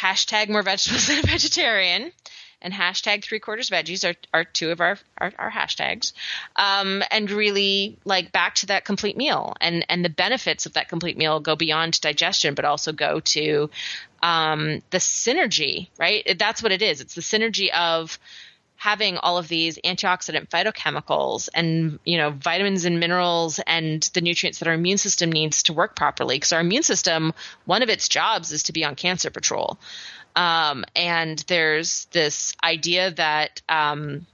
hashtag more vegetables *laughs* than a vegetarian and hashtag three quarters veggies are, are two of our, our, our hashtags. Um, and really like back to that complete meal and, and the benefits of that complete meal go beyond digestion, but also go to, um, the synergy, right? That's what it is. It's the synergy of, having all of these antioxidant phytochemicals and you know vitamins and minerals and the nutrients that our immune system needs to work properly. Because our immune system one of its jobs is to be on cancer patrol. Um, and there's this idea that um,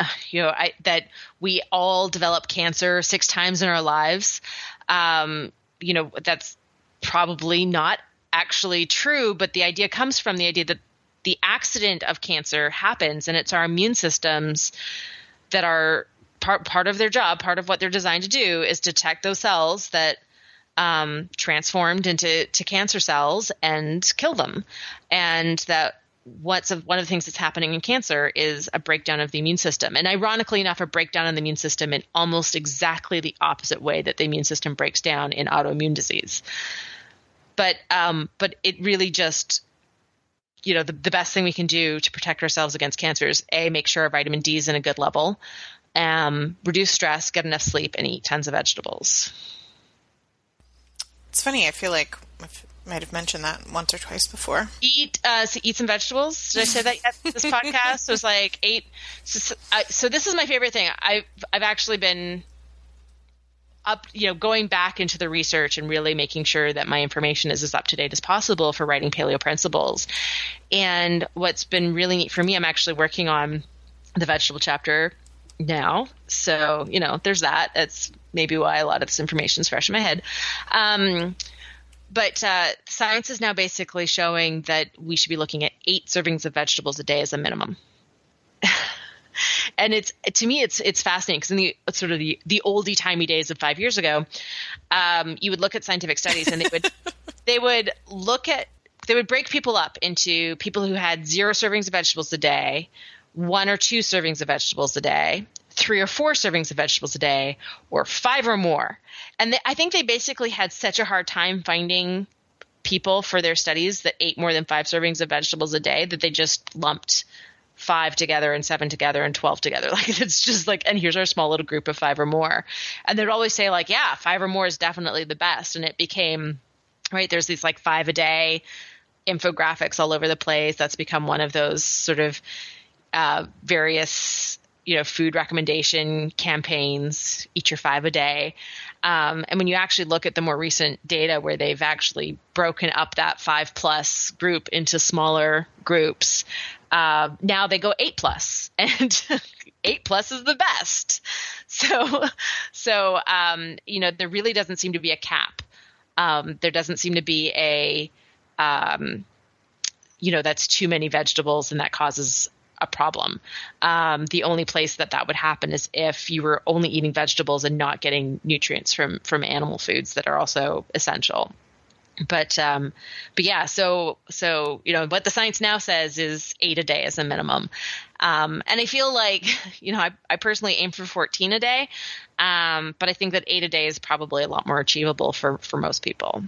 *sighs* you know I, that we all develop cancer six times in our lives. Um, you know that's probably not actually true but the idea comes from the idea that the accident of cancer happens and it's our immune systems that are part part of their job part of what they're designed to do is detect those cells that um, transformed into to cancer cells and kill them. And that what's a, one of the things that's happening in cancer is a breakdown of the immune system. And ironically enough a breakdown in the immune system in almost exactly the opposite way that the immune system breaks down in autoimmune disease. But um, but it really just you know the, the best thing we can do to protect ourselves against cancer is a make sure our vitamin d is in a good level um, reduce stress get enough sleep and eat tons of vegetables. It's funny i feel like i might have mentioned that once or twice before. Eat uh, so eat some vegetables. Did i say that yet? This *laughs* podcast was like eight so, so this is my favorite thing. I've i've actually been up you know going back into the research and really making sure that my information is as up to date as possible for writing paleo principles. And what's been really neat for me i'm actually working on the vegetable chapter now. So you know there's that. That's maybe why a lot of this information is fresh in my head. Um, but uh, science is now basically showing that we should be looking at eight servings of vegetables a day as a minimum *laughs* and it's to me it's it's fascinating because in the sort of the the oldie timey days of five years ago, um, you would look at scientific studies and they would *laughs* they would look at they would break people up into people who had zero servings of vegetables a day, one or two servings of vegetables a day, three or four servings of vegetables a day, or five or more. And they, I think they basically had such a hard time finding people for their studies that ate more than five servings of vegetables a day that they just lumped five together and seven together and 12 together. *laughs* Like it's just like, and here's our small little group of five or more. And they'd always say, like, yeah, five or more is definitely the best. And it became, right, there's these like five a day infographics all over the place. That's become one of those sort of uh, various, you know, food recommendation campaigns, eat your five a day. Um, and when you actually look at the more recent data where they've actually broken up that five plus group into smaller groups, uh, now they go eight plus, *laughs* and eight plus is the best. So, so um, you know, there really doesn't seem to be a cap. Um, there doesn't seem to be a, um, you know, that's too many vegetables and that causes a problem. Um, the only place that that would happen is if you were only eating vegetables and not getting nutrients from from animal foods that are also essential. But um, but yeah, so so you know what the science now says is eight a day as a minimum, um, and I feel like *laughs* you know I, I personally aim for fourteen a day, um, but I think that eight a day is probably a lot more achievable for for most people.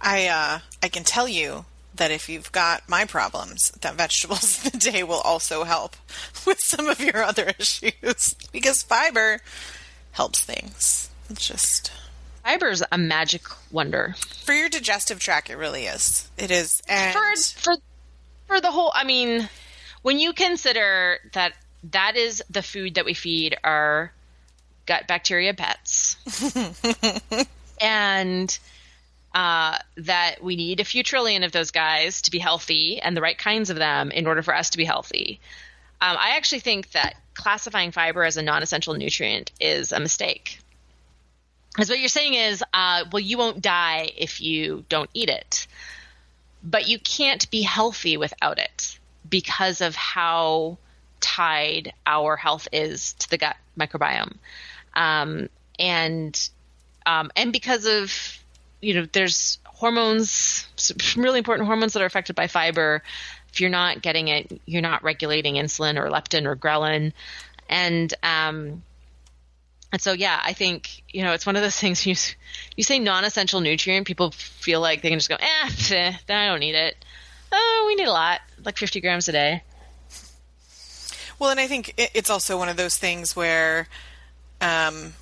I uh, I can tell you that if you've got my problems, that vegetables *laughs* the day will also help *laughs* with some of your other issues because fiber helps things. It's just Fiber is a magic wonder for your digestive tract. It really is. It is, and for for for the whole. I mean, when you consider that that is the food that we feed our gut bacteria pets, *laughs* and uh, that we need a few trillion of those guys to be healthy and the right kinds of them in order for us to be healthy. Um, I actually think that classifying fiber as a non-essential nutrient is a mistake. Because what you're saying is, uh, well, you won't die if you don't eat it, but you can't be healthy without it because of how tied our health is to the gut microbiome, um, and um, and because of you know there's hormones, really important hormones that are affected by fiber. If you're not getting it, you're not regulating insulin or leptin or ghrelin, and um, and so, yeah, I think you know it's one of those *laughs* things. You you say non-essential nutrient, people feel like they can just go, eh, eh I don't need it. Oh, we need a lot, like 50 grams a day. Well, and I think it's also one of those things where um,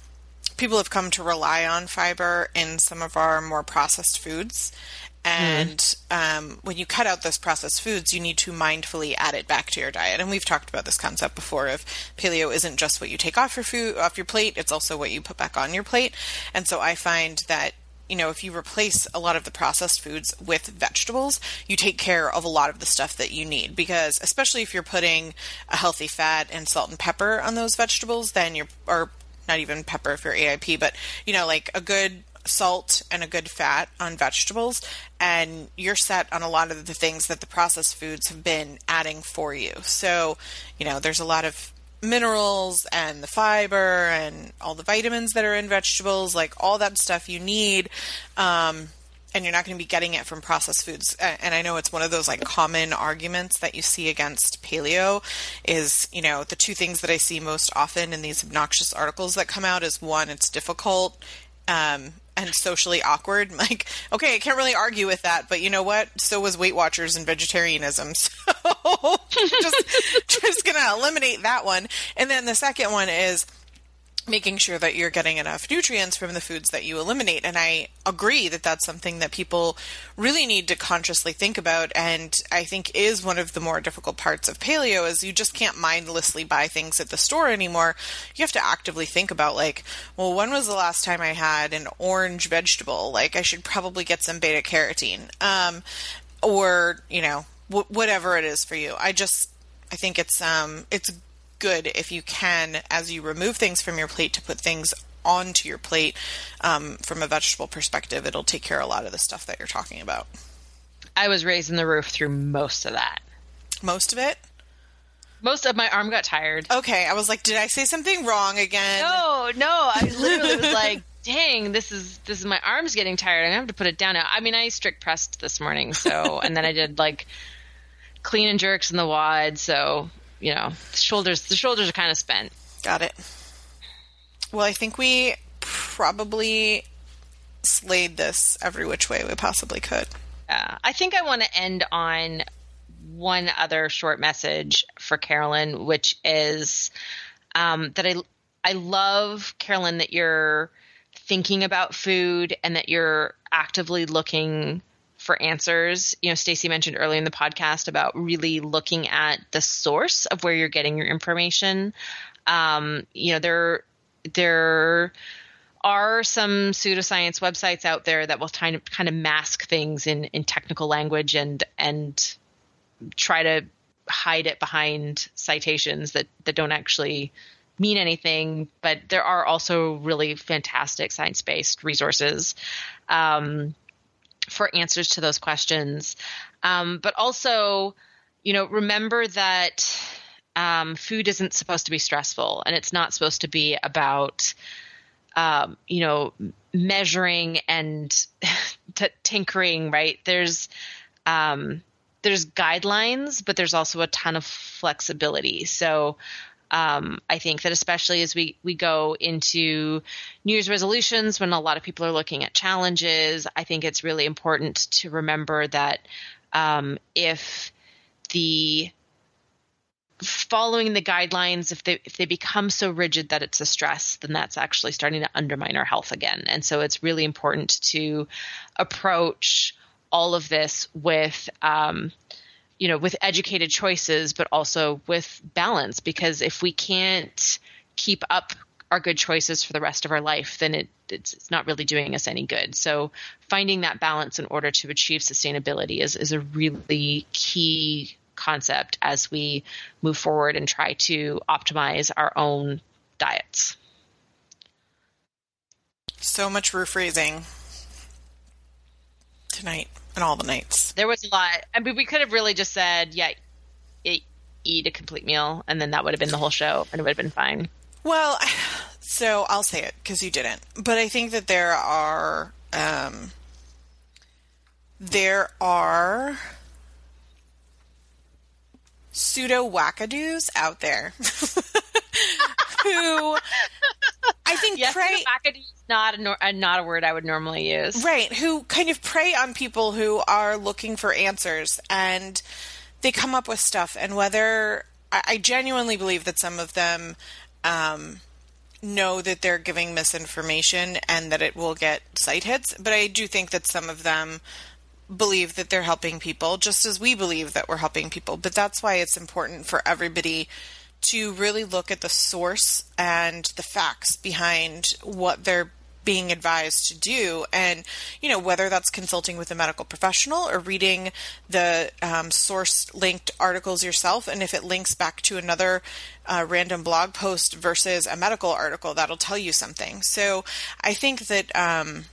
people have come to rely on fiber in some of our more processed foods. And mm. um, when you cut out those processed foods, you need to mindfully add it back to your diet. And we've talked about this concept before of paleo isn't just what you take off your food off your plate; it's also what you put back on your plate. And so I find that you know, if you replace a lot of the processed foods with vegetables, you take care of a lot of the stuff that you need. Because especially if you're putting a healthy fat and salt and pepper on those vegetables, then you're or not even pepper if you're AIP, but you know, like a good salt and a good fat on vegetables, and you're set on a lot of the things that the processed foods have been adding for you. So, you know, there's a lot of minerals and the fiber and all the vitamins that are in vegetables, like all that stuff you need. Um, and you're not going to be getting it from processed foods. And I know it's one of those like common arguments that you see against paleo is, you know, the two things that I see most often in these obnoxious articles that come out is one, it's difficult um, and socially awkward. *laughs* Like, okay, I can't really argue with that, but you know what? So was Weight Watchers and vegetarianism. *laughs* So *laughs* just just gonna eliminate that one. And then the second one is making sure that you're getting enough nutrients from the foods that you eliminate. And I agree that that's something that people really need to consciously think about. And I think is one of the more difficult parts of paleo is you just can't mindlessly buy things at the store anymore. You have to actively think about like, well, when was the last time I had an orange vegetable? Like I should probably get some beta carotene. Um, or, you know, w- whatever it is for you. I just, I think it's, um, it's good if you can, as you remove things from your plate, to put things onto your plate um, from a vegetable perspective. It'll take care of a lot of the stuff that you're talking about. I was raising the roof through most of that. Most of it? Most of my arm got tired. Okay, I was like, did I say something wrong again? No, no. I literally was *laughs* like, dang, this is this is my arm's getting tired. I have to put it down now. I mean, I strict pressed this morning, so and then I did like clean and jerks in the WOD, so you know, the shoulders the shoulders are kind of spent. Got it. Well, I think we probably slayed this every which way we possibly could. Uh, I think I want to end on one other short message for Carolyn, which is um, that I I love Carolyn that you're thinking about food and that you're actively looking for answers. You know, Stacy mentioned earlier in the podcast about really looking at the source of where you're getting your information. Um, you know, there there are some pseudoscience websites out there that will kind of kind of mask things in in technical language and and try to hide it behind citations that that don't actually mean anything but there are also really fantastic science-based resources um, for answers to those questions. Um, but also, you know, remember that um, food isn't supposed to be stressful and it's not supposed to be about um, you know, measuring and *laughs* t- tinkering, right? There's um, there's guidelines, but there's also a ton of flexibility. So um, I think that especially as we we go into New Year's resolutions, when a lot of people are looking at challenges, I think it's really important to remember that um, if the following the guidelines if they if they become so rigid that it's a stress then that's actually starting to undermine our health again. And so it's really important to approach all of this with um, you know with educated choices but also with balance because if we can't keep up our good choices for the rest of our life then it it's, it's not really doing us any good so finding that balance in order to achieve sustainability is is a really key concept as we move forward and try to optimize our own diets. So much rephrasing tonight and all the nights. There was a lot. I mean, we could have really just said, yeah, eat a complete meal, and then that would have been the whole show, and it would have been fine. Well, *sighs* so I'll say it because you didn't. But I think that there are um, there are pseudo wackadoos out there *laughs* who *laughs* I think yes, prey not a, uh, not a word I would normally use. Right, who kind of prey on people who are looking for answers and they come up with stuff and whether I, I genuinely believe that some of them um, know that they're giving misinformation and that it will get site hits, but I do think that some of them believe that they're helping people, just as we believe that we're helping people. But that's why it's important for everybody to really look at the source and the facts behind what they're being advised to do. And you know whether that's consulting with a medical professional or reading the um, source linked articles yourself and if it links back to another uh, random blog post versus a medical article that'll tell you something. So i think that um,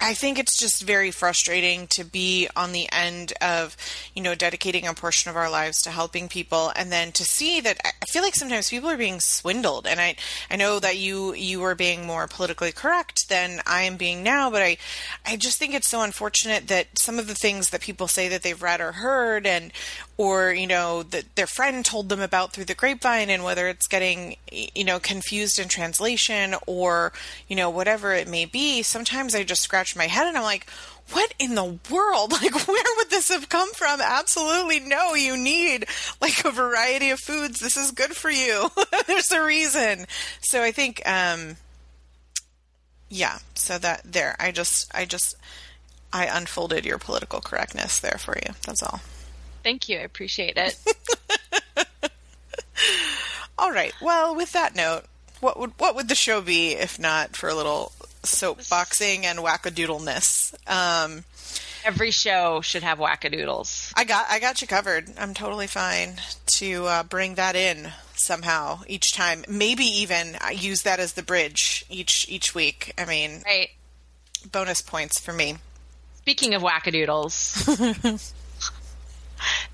I think it's just very frustrating to be on the end of, you know, dedicating a portion of our lives to helping people and then to see that I feel like sometimes people are being swindled. And I, I know that you, you are being more politically correct than I am being now, but I, I just think it's so unfortunate that some of the things that people say that they've read or heard and, or, you know, that their friend told them about through the grapevine and whether it's getting, you know, confused in translation or, you know, whatever it may be, sometimes I just scratch my head and I'm like, what in the world? *laughs* Like, where would this have come from? Absolutely no. You need like a variety of foods. This is good for you. *laughs* There's a reason. So I think, um, yeah. So that there, I just, I just, I unfolded your political correctness there for you. That's all. Thank you. I appreciate it. *laughs* all right. Well, with that note, what would what would the show be if not for a little soapboxing and wackadoodleness. Um, Every show should have wackadoodles. I got I got you covered. I'm totally fine to uh, bring that in somehow each time. Maybe even use that as the bridge each each week. I mean, right. bonus points for me. Speaking of wackadoodles, *laughs*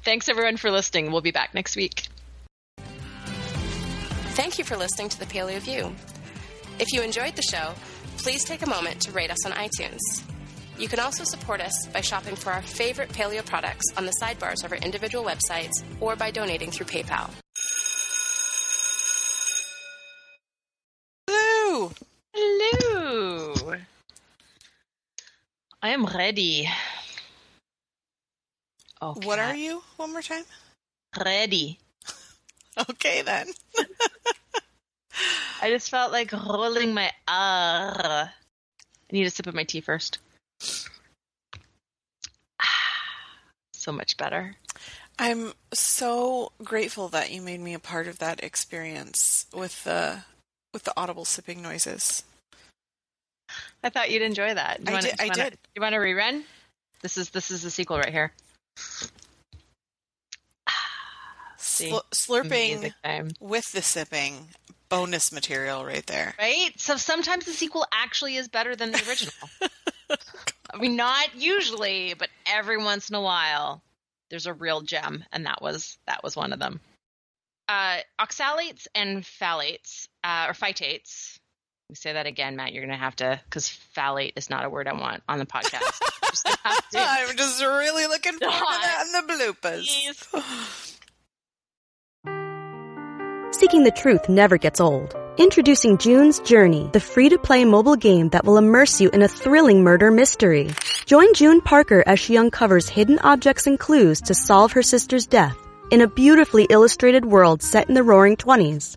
thanks everyone for listening. We'll be back next week. Thank you for listening to the Paleo View. If you enjoyed the show please take a moment to rate us on iTunes. You can also support us by shopping for our favorite paleo products on the sidebars of our individual websites or by donating through PayPal. Hello! Hello! I am ready. Okay. What are you? One more time. Ready. *laughs* okay then. *laughs* I just felt like rolling my R. I need a sip of my tea first. *sighs* so much better. I'm so grateful that you made me a part of that experience with the with the audible sipping noises. I thought you'd enjoy that. You I wanna, did. I wanna, did. You want to rerun? This is this is the sequel right here. Sl- slurping with the sipping bonus material right there. Right? So sometimes the sequel actually is better than the original. *laughs* I mean, not usually, but every once in a while, there's a real gem, and that was that was one of them. Uh, oxalates and phthalates, uh, or phytates, We say that again, Matt. You're going to have to, because phthalate is not a word I want on the podcast. just have *laughs* to. I'm just really looking forward to that in the bloopers. *sighs* Seeking the truth never gets old. Introducing June's Journey, the free to play mobile game that will immerse you in a thrilling murder mystery. Join June Parker as she uncovers hidden objects and clues to solve her sister's death in a beautifully illustrated world set in the roaring 20s.